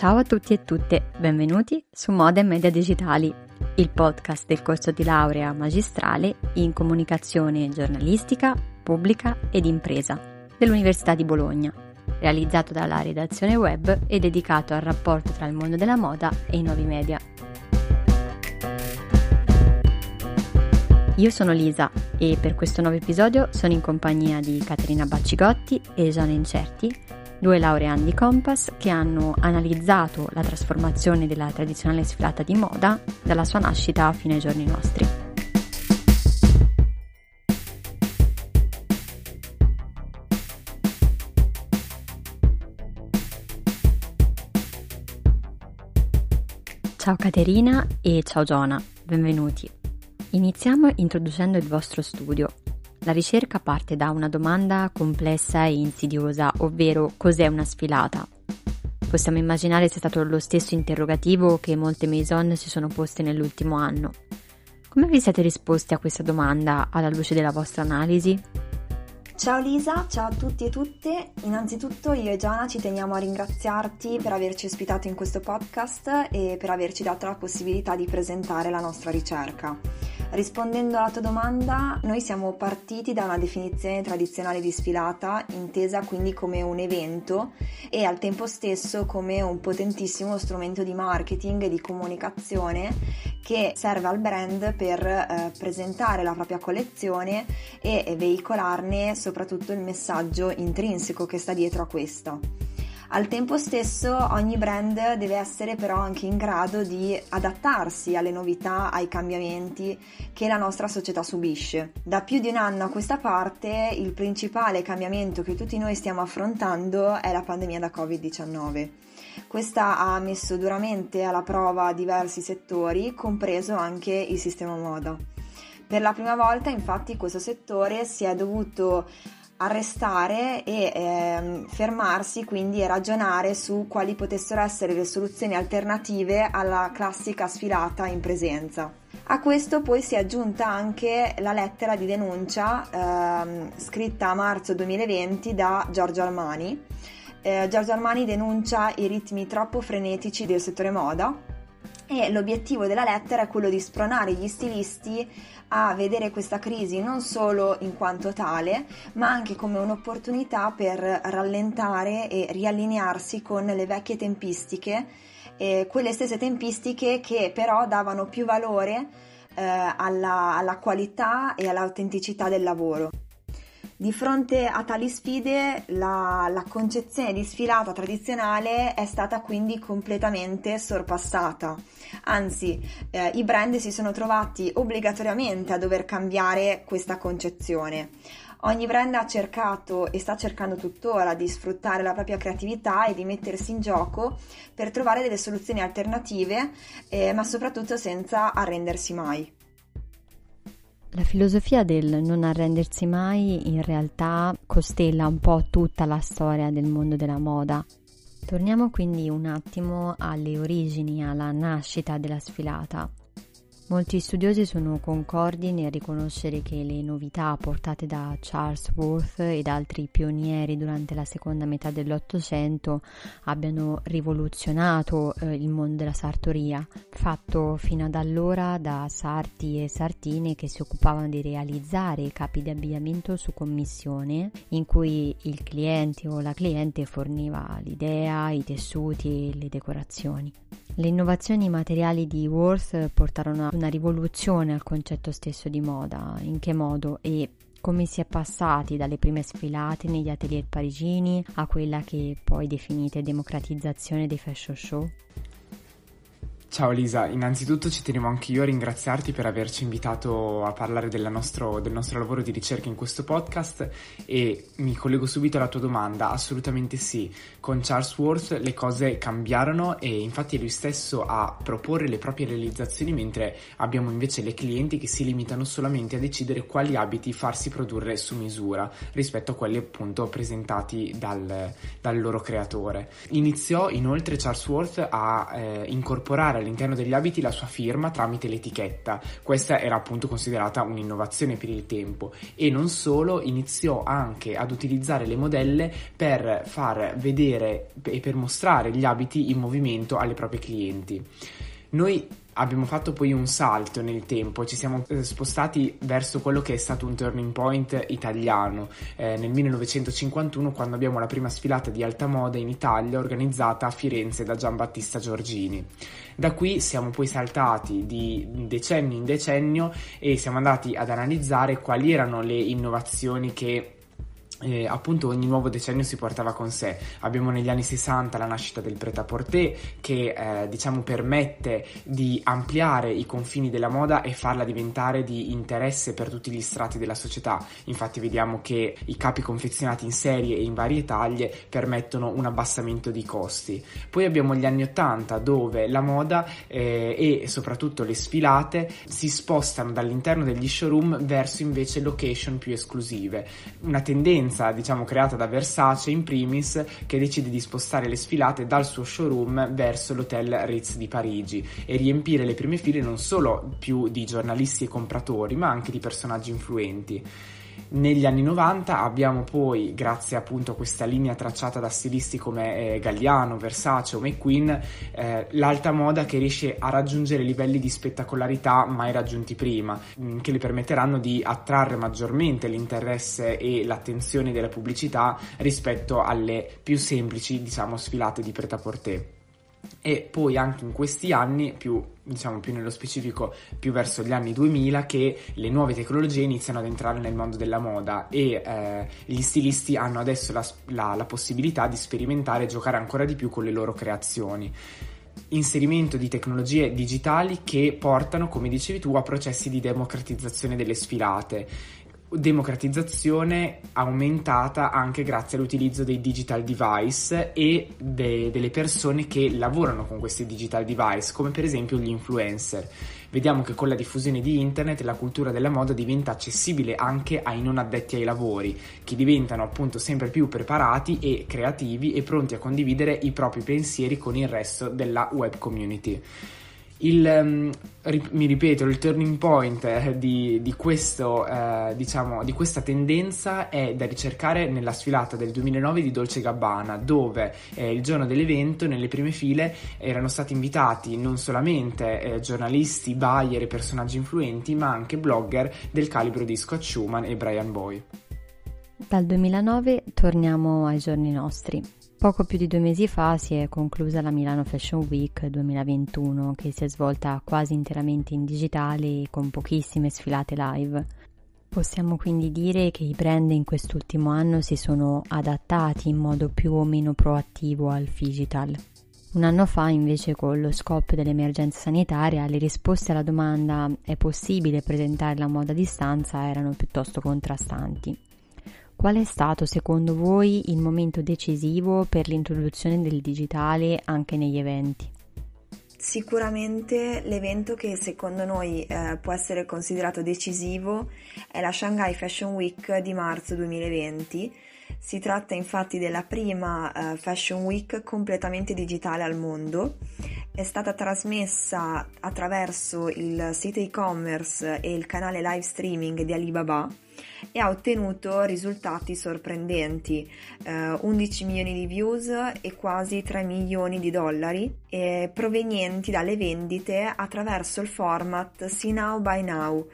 Ciao a tutti e tutte, benvenuti su Moda e Media Digitali, il podcast del corso di laurea magistrale in comunicazione giornalistica, pubblica ed impresa dell'Università di Bologna, realizzato dalla redazione web e dedicato al rapporto tra il mondo della moda e i nuovi media. Io sono Lisa e per questo nuovo episodio sono in compagnia di Caterina Baccigotti e Gianna Incerti, due laureandi Compass che hanno analizzato la trasformazione della tradizionale sfilata di moda dalla sua nascita fino ai giorni nostri. Ciao Caterina e ciao Giona, benvenuti. Iniziamo introducendo il vostro studio, la ricerca parte da una domanda complessa e insidiosa, ovvero cos'è una sfilata? Possiamo immaginare sia stato lo stesso interrogativo che molte maison si sono poste nell'ultimo anno. Come vi siete risposti a questa domanda alla luce della vostra analisi? Ciao Lisa, ciao a tutti e tutte. Innanzitutto io e Giana ci teniamo a ringraziarti per averci ospitato in questo podcast e per averci dato la possibilità di presentare la nostra ricerca. Rispondendo alla tua domanda, noi siamo partiti da una definizione tradizionale di sfilata, intesa quindi come un evento e al tempo stesso come un potentissimo strumento di marketing e di comunicazione che serve al brand per eh, presentare la propria collezione e veicolarne soprattutto il messaggio intrinseco che sta dietro a questa. Al tempo stesso ogni brand deve essere però anche in grado di adattarsi alle novità, ai cambiamenti che la nostra società subisce. Da più di un anno a questa parte il principale cambiamento che tutti noi stiamo affrontando è la pandemia da Covid-19. Questa ha messo duramente alla prova diversi settori, compreso anche il sistema moda. Per la prima volta infatti questo settore si è dovuto arrestare e ehm, fermarsi quindi e ragionare su quali potessero essere le soluzioni alternative alla classica sfilata in presenza. A questo poi si è aggiunta anche la lettera di denuncia ehm, scritta a marzo 2020 da Giorgio Armani. Eh, Giorgio Armani denuncia i ritmi troppo frenetici del settore moda e l'obiettivo della lettera è quello di spronare gli stilisti a vedere questa crisi non solo in quanto tale, ma anche come un'opportunità per rallentare e riallinearsi con le vecchie tempistiche, eh, quelle stesse tempistiche che però davano più valore eh, alla, alla qualità e all'autenticità del lavoro. Di fronte a tali sfide la, la, concezione di sfilata tradizionale è stata quindi completamente sorpassata. Anzi, eh, i brand si sono trovati obbligatoriamente a dover cambiare questa concezione. Ogni brand ha cercato e sta cercando tuttora di sfruttare la propria creatività e di mettersi in gioco per trovare delle soluzioni alternative, eh, ma soprattutto senza arrendersi mai. La filosofia del non arrendersi mai in realtà costella un po' tutta la storia del mondo della moda. Torniamo quindi un attimo alle origini, alla nascita della sfilata. Molti studiosi sono concordi nel riconoscere che le novità portate da Charles Worth ed altri pionieri durante la seconda metà dell'Ottocento abbiano rivoluzionato eh, il mondo della sartoria, fatto fino ad allora da sarti e sartine che si occupavano di realizzare capi di abbigliamento su commissione, in cui il cliente o la cliente forniva l'idea, i tessuti e le decorazioni. Le innovazioni materiali di Worth portarono a una rivoluzione al concetto stesso di moda. In che modo e come si è passati dalle prime sfilate negli atelier parigini a quella che poi definite democratizzazione dei fashion show? Ciao Lisa, innanzitutto ci tenevo anche io a ringraziarti per averci invitato a parlare nostro, del nostro lavoro di ricerca in questo podcast e mi collego subito alla tua domanda, assolutamente sì, con Charles Worth le cose cambiarono e infatti è lui stesso a proporre le proprie realizzazioni mentre abbiamo invece le clienti che si limitano solamente a decidere quali abiti farsi produrre su misura rispetto a quelli appunto presentati dal, dal loro creatore. Iniziò inoltre Charles Worth a eh, incorporare all'interno degli abiti la sua firma tramite l'etichetta. Questa era appunto considerata un'innovazione per il tempo e non solo, iniziò anche ad utilizzare le modelle per far vedere e per mostrare gli abiti in movimento alle proprie clienti. Noi abbiamo fatto poi un salto nel tempo, ci siamo eh, spostati verso quello che è stato un turning point italiano eh, nel 1951 quando abbiamo la prima sfilata di alta moda in Italia organizzata a Firenze da Giambattista Giorgini. Da qui siamo poi saltati di decennio in decennio e siamo andati ad analizzare quali erano le innovazioni che eh, appunto ogni nuovo decennio si portava con sé. Abbiamo negli anni 60 la nascita del pret-à-porter che eh, diciamo permette di ampliare i confini della moda e farla diventare di interesse per tutti gli strati della società. Infatti vediamo che i capi confezionati in serie e in varie taglie permettono un abbassamento di costi. Poi abbiamo gli anni 80 dove la moda eh, e soprattutto le sfilate si spostano dall'interno degli showroom verso invece location più esclusive. Una tendenza tendenza, diciamo, creata da Versace in primis, che decide di spostare le sfilate dal suo showroom verso l'hotel Ritz di Parigi e riempire le prime file non solo più di giornalisti e compratori, ma anche di personaggi influenti. Negli anni 90 abbiamo poi, grazie appunto a questa linea tracciata da stilisti come eh, Galliano, Versace o McQueen, eh, l'alta moda che riesce a raggiungere livelli di spettacolarità mai raggiunti prima, mm, che le permetteranno di attrarre maggiormente l'interesse e l'attenzione della pubblicità rispetto alle più semplici, diciamo, sfilate di pret-à-porter e poi anche in questi anni, più, diciamo più nello specifico, più verso gli anni 2000, che le nuove tecnologie iniziano ad entrare nel mondo della moda e eh, gli stilisti hanno adesso la, la, la possibilità di sperimentare e giocare ancora di più con le loro creazioni. Inserimento di tecnologie digitali che portano, come dicevi tu, a processi di democratizzazione delle sfilate democratizzazione aumentata anche grazie all'utilizzo dei digital device e de- delle persone che lavorano con questi digital device, come per esempio gli influencer. Vediamo che con la diffusione di internet la cultura della moda diventa accessibile anche ai non addetti ai lavori, che diventano appunto sempre più preparati e creativi e pronti a condividere i propri pensieri con il resto della web community. Il, um, mi ripeto, il turning point eh, di, di, questo, eh, diciamo, di, questa tendenza è da ricercare nella sfilata del 2009 di Dolce Gabbana, dove eh, il giorno dell'evento nelle prime file erano stati invitati non solamente eh, giornalisti, buyer e personaggi influenti, ma anche blogger del calibro di Scott Schumann e Brian Boy. Dal 2009 torniamo ai giorni nostri. Poco più di due mesi fa si è conclusa la Milano Fashion Week 2021 che si è svolta quasi interamente in digitale con pochissime sfilate live. Possiamo quindi dire che i brand in quest'ultimo anno si sono adattati in modo più o meno proattivo al digital. Un anno fa, invece, con lo scoppio dell'emergenza sanitaria, le risposte alla domanda è possibile presentare la moda a distanza erano piuttosto contrastanti. Qual è stato secondo voi il momento decisivo per l'introduzione del digitale anche negli eventi? Sicuramente l'evento che secondo noi eh, può essere considerato decisivo è la Shanghai Fashion Week di marzo 2020. Si tratta infatti della prima eh, Fashion Week completamente digitale al mondo. È stata trasmessa attraverso il sito e-commerce e il canale live streaming di Alibaba e ha ottenuto risultati sorprendenti, eh, 11 milioni di views e quasi 3 milioni di dollari eh, provenienti dalle vendite attraverso il format See Now Buy Now.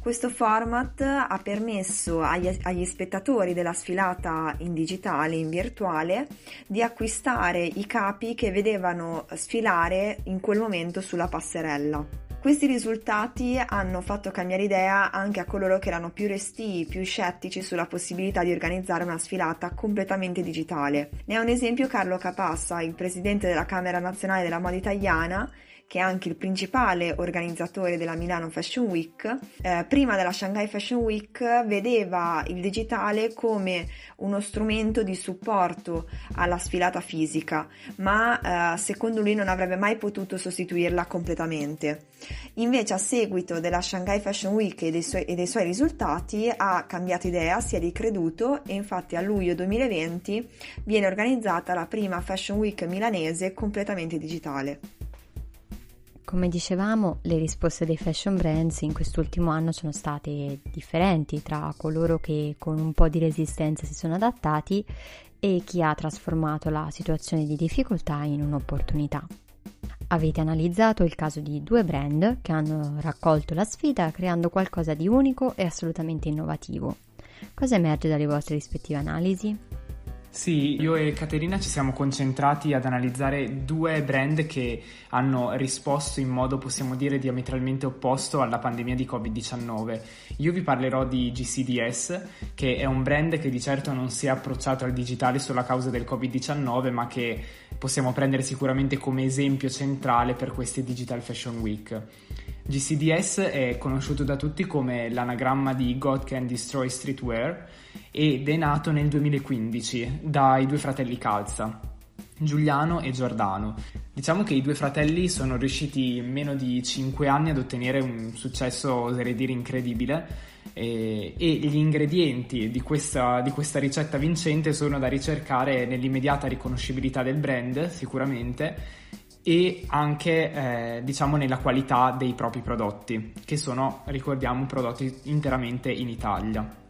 Questo format ha permesso agli, agli, spettatori della sfilata in digitale, in virtuale, di acquistare i capi che vedevano sfilare in quel momento sulla passerella. Questi risultati hanno fatto cambiare idea anche a coloro che erano più restii, più scettici sulla possibilità di organizzare una sfilata completamente digitale. Ne è un esempio Carlo Capassa, il presidente della Camera Nazionale della Moda Italiana, che è anche il principale organizzatore della Milano Fashion Week, eh, prima della Shanghai Fashion Week vedeva il digitale come uno strumento di supporto alla sfilata fisica, ma eh, secondo lui non avrebbe mai potuto sostituirla completamente. Invece a seguito della Shanghai Fashion Week e dei, suoi, e dei suoi risultati ha cambiato idea, si è ricreduto e infatti a luglio 2020 viene organizzata la prima Fashion Week milanese completamente digitale. Come dicevamo, le risposte dei fashion brands in quest'ultimo anno sono state differenti tra coloro che con un po' di resistenza si sono adattati e chi ha trasformato la situazione di difficoltà in un'opportunità. Avete analizzato il caso di due brand che hanno raccolto la sfida creando qualcosa di unico e assolutamente innovativo. Cosa emerge dalle vostre rispettive analisi? Sì, io e Caterina ci siamo concentrati ad analizzare due brand che hanno risposto in modo, possiamo dire, diametralmente opposto alla pandemia di Covid-19. Io vi parlerò di GCDS, che è un brand che di certo non si è approcciato al digitale solo a causa del Covid-19, ma che possiamo prendere sicuramente come esempio centrale per queste Digital Fashion Week. GCDS è conosciuto da tutti come l'anagramma di God Can Destroy Streetwear ed è nato nel 2015 dai due fratelli Calza, Giuliano e Giordano. Diciamo che i due fratelli sono riusciti in meno di 5 anni ad ottenere un successo, oserei dire, incredibile e, e gli ingredienti di questa, di questa ricetta vincente sono da ricercare nell'immediata riconoscibilità del brand, sicuramente, e anche eh, diciamo nella qualità dei propri prodotti, che sono, ricordiamo, prodotti interamente in Italia.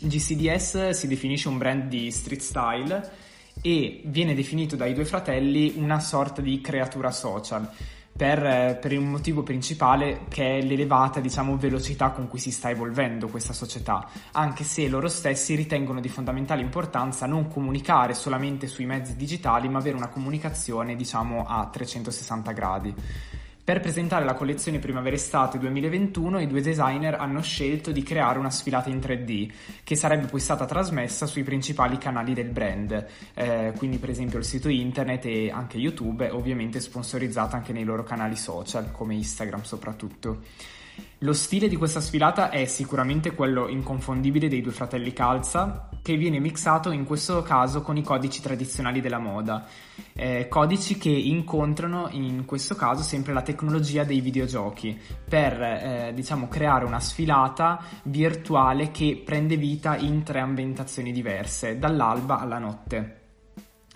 GCDS si definisce un brand di street style e viene definito dai due fratelli una sorta di creatura social per, per, un motivo principale che è l'elevata diciamo, velocità con cui si sta evolvendo questa società, anche se loro stessi ritengono di fondamentale importanza non comunicare solamente sui mezzi digitali, ma avere una comunicazione diciamo, a 360 gradi. Per presentare la collezione primavera-estate 2021 i due designer hanno scelto di creare una sfilata in 3D che sarebbe poi stata trasmessa sui principali canali del brand, eh, quindi per esempio il sito internet e anche YouTube, ovviamente sponsorizzata anche nei loro canali social come Instagram soprattutto. Lo stile di questa sfilata è sicuramente quello inconfondibile dei due fratelli Calza, che viene mixato in questo caso con i codici tradizionali della moda, eh, codici che incontrano in questo caso sempre la tecnologia dei videogiochi per eh, diciamo creare una sfilata virtuale che prende vita in tre ambientazioni diverse, dall'alba alla notte.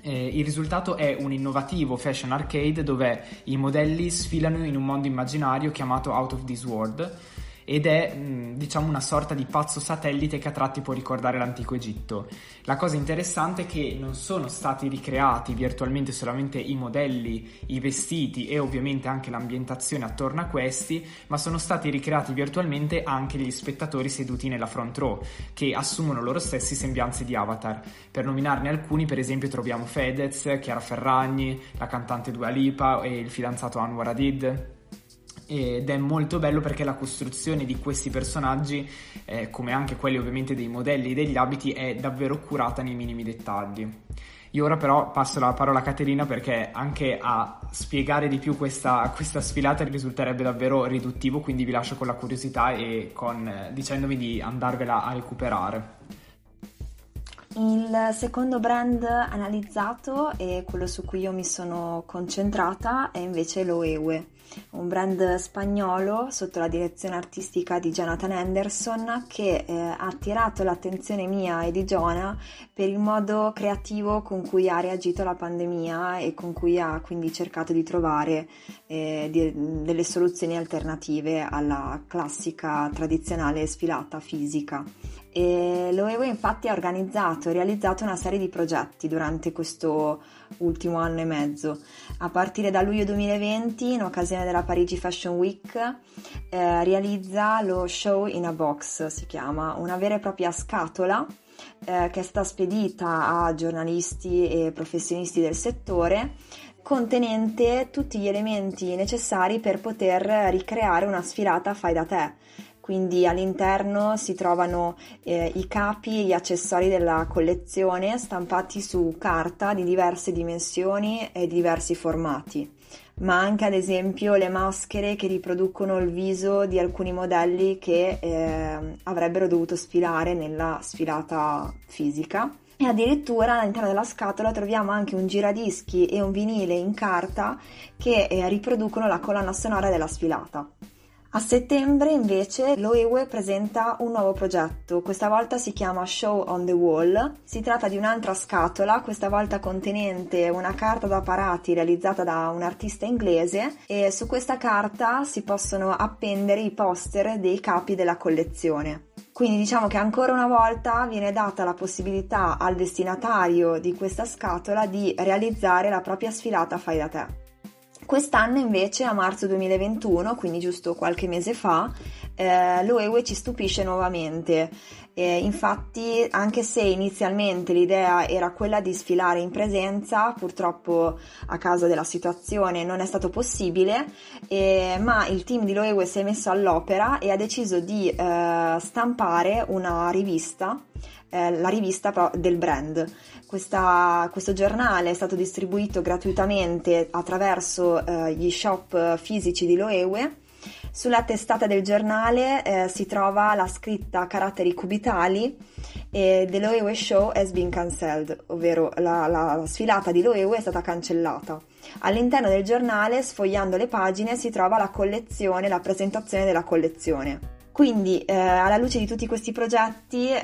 Eh, il risultato è un innovativo fashion arcade dove i modelli sfilano in un mondo immaginario chiamato Out of This World ed è mm, diciamo una sorta di pazzo satellite che a tratti può ricordare l'antico Egitto. La cosa interessante è che non sono stati ricreati virtualmente solamente i modelli, i vestiti e ovviamente anche l'ambientazione attorno a questi, ma sono stati ricreati virtualmente anche gli spettatori seduti nella front row, che assumono loro stessi sembianze di avatar. Per nominarne alcuni, per esempio, troviamo Fedez, Chiara Ferragni, la cantante Dua Lipa e il fidanzato Anwar Adid ed è molto bello perché la costruzione di questi personaggi, eh, come anche quelli ovviamente dei modelli e degli abiti, è davvero curata nei minimi dettagli. Io ora però passo la parola a Caterina perché anche a spiegare di più questa, questa sfilata risulterebbe davvero riduttivo, quindi vi lascio con la curiosità e con, eh, dicendomi di andarvela a recuperare. Il secondo brand analizzato e quello su cui io mi sono concentrata è invece Loewe, un brand spagnolo sotto la direzione artistica di Jonathan Anderson che eh, ha attirato l'attenzione mia e di Jonah per il modo creativo con cui ha reagito alla pandemia e con cui ha quindi cercato di trovare eh, di, delle soluzioni alternative alla classica tradizionale sfilata fisica. E Loewe infatti ha organizzato e realizzato una serie di progetti durante questo ultimo anno e mezzo. A partire da luglio 2020, in occasione della Parigi Fashion Week, eh, realizza lo Show in a Box, si chiama, una vera e propria scatola eh, che è stata spedita a giornalisti e professionisti del settore contenente tutti gli elementi necessari per poter ricreare una sfilata fai da te quindi all'interno si trovano eh, i capi e gli accessori della collezione stampati su carta di diverse dimensioni e di diversi formati, ma anche ad esempio le maschere che riproducono il viso di alcuni modelli che eh, avrebbero dovuto sfilare nella sfilata fisica. E addirittura all'interno della scatola troviamo anche un giradischi e un vinile in carta che eh, riproducono la colonna sonora della sfilata. A settembre invece l'OEWE presenta un nuovo progetto, questa volta si chiama Show on the Wall. Si tratta di un'altra scatola, questa volta contenente una carta da parati realizzata da un artista inglese e su questa carta si possono appendere i poster dei capi della collezione. Quindi diciamo che ancora una volta viene data la possibilità al destinatario di questa scatola di realizzare la propria sfilata fai da te. Quest'anno invece, a marzo 2021, quindi giusto qualche mese fa, eh, l'UEWE ci stupisce nuovamente. Eh, infatti, anche se inizialmente l'idea era quella di sfilare in presenza, purtroppo a causa della situazione non è stato possibile, eh, ma il team di Loewe si è messo all'opera e ha deciso di eh, stampare una rivista, eh, la rivista del brand. Questa, questo giornale è stato distribuito gratuitamente attraverso eh, gli shop fisici di Loewe sulla testata del giornale eh, si trova la scritta a caratteri cubitali e The Loewe Show has been cancelled, ovvero la, la sfilata di Loewe è stata cancellata. All'interno del giornale, sfogliando le pagine, si trova la collezione, la presentazione della collezione. Quindi, eh, alla luce di tutti questi progetti, eh,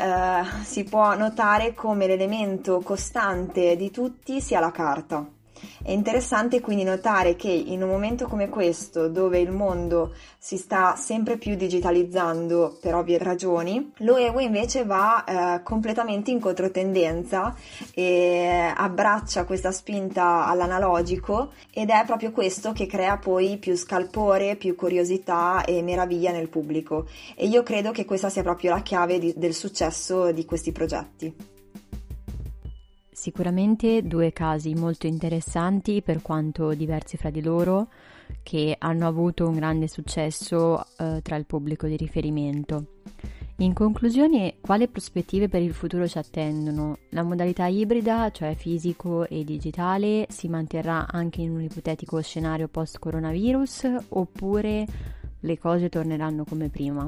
si può notare come l'elemento costante di tutti sia la carta. È interessante quindi notare che in un momento come questo, dove il mondo si sta sempre più digitalizzando per ovvie ragioni, l'OEW invece va eh, completamente in controtendenza e abbraccia questa spinta all'analogico ed è proprio questo che crea poi più scalpore, più curiosità e meraviglia nel pubblico. E io credo che questa sia proprio la chiave di, del successo di questi progetti. Sicuramente due casi molto interessanti per quanto diversi fra di loro, che hanno avuto un grande successo eh, tra il pubblico di riferimento. In conclusione, quali prospettive per il futuro ci attendono? La modalità ibrida, cioè fisico e digitale, si manterrà anche in un ipotetico scenario post-coronavirus oppure le cose torneranno come prima?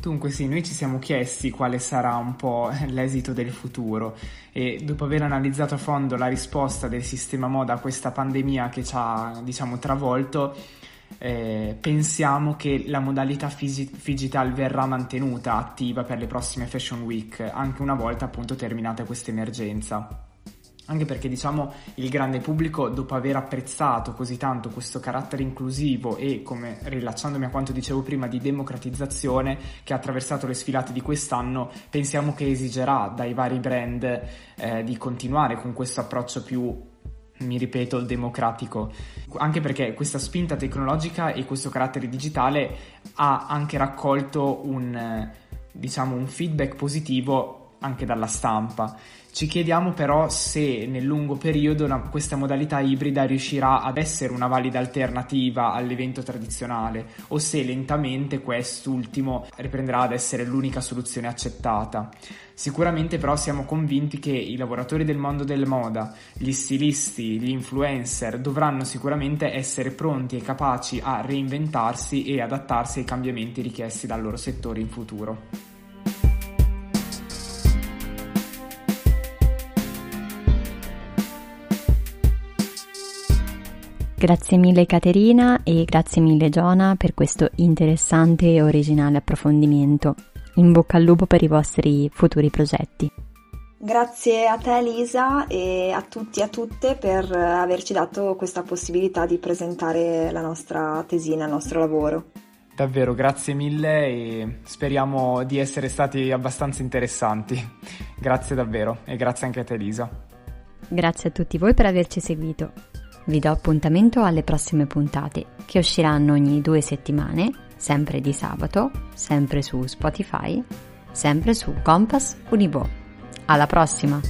Dunque sì, noi ci siamo chiesti quale sarà un po' l'esito del futuro e dopo aver analizzato a fondo la risposta del sistema moda a questa pandemia che ci ha, diciamo, travolto, eh, pensiamo che la modalità fisi- digital verrà mantenuta attiva per le prossime Fashion Week, anche una volta appunto terminata questa emergenza anche perché diciamo il grande pubblico dopo aver apprezzato così tanto questo carattere inclusivo e come rilacciandomi a quanto dicevo prima di democratizzazione che ha attraversato le sfilate di quest'anno pensiamo che esigerà dai vari brand eh, di continuare con questo approccio più mi ripeto, democratico, anche perché questa spinta tecnologica e questo carattere digitale ha anche raccolto un, diciamo, un feedback positivo anche dalla stampa ci chiediamo però se nel lungo periodo una, questa modalità ibrida riuscirà ad essere una valida alternativa all'evento tradizionale o se lentamente quest'ultimo riprenderà ad essere l'unica soluzione accettata. Sicuramente però siamo convinti che i lavoratori del mondo della moda, gli stilisti, gli influencer dovranno sicuramente essere pronti e capaci a reinventarsi e adattarsi ai cambiamenti richiesti dal loro settore in futuro. Grazie mille Caterina e grazie mille Giona per questo interessante e originale approfondimento. In bocca al lupo per i vostri futuri progetti. Grazie a te Elisa e a tutti e a tutte per averci dato questa possibilità di presentare la nostra tesina, il nostro lavoro. Davvero, grazie mille e speriamo di essere stati abbastanza interessanti. Grazie davvero e grazie anche a te Elisa. Grazie a tutti voi per averci seguito. Vi do appuntamento alle prossime puntate che usciranno ogni due settimane, sempre di sabato, sempre su Spotify, sempre su Compass Univo. Alla prossima!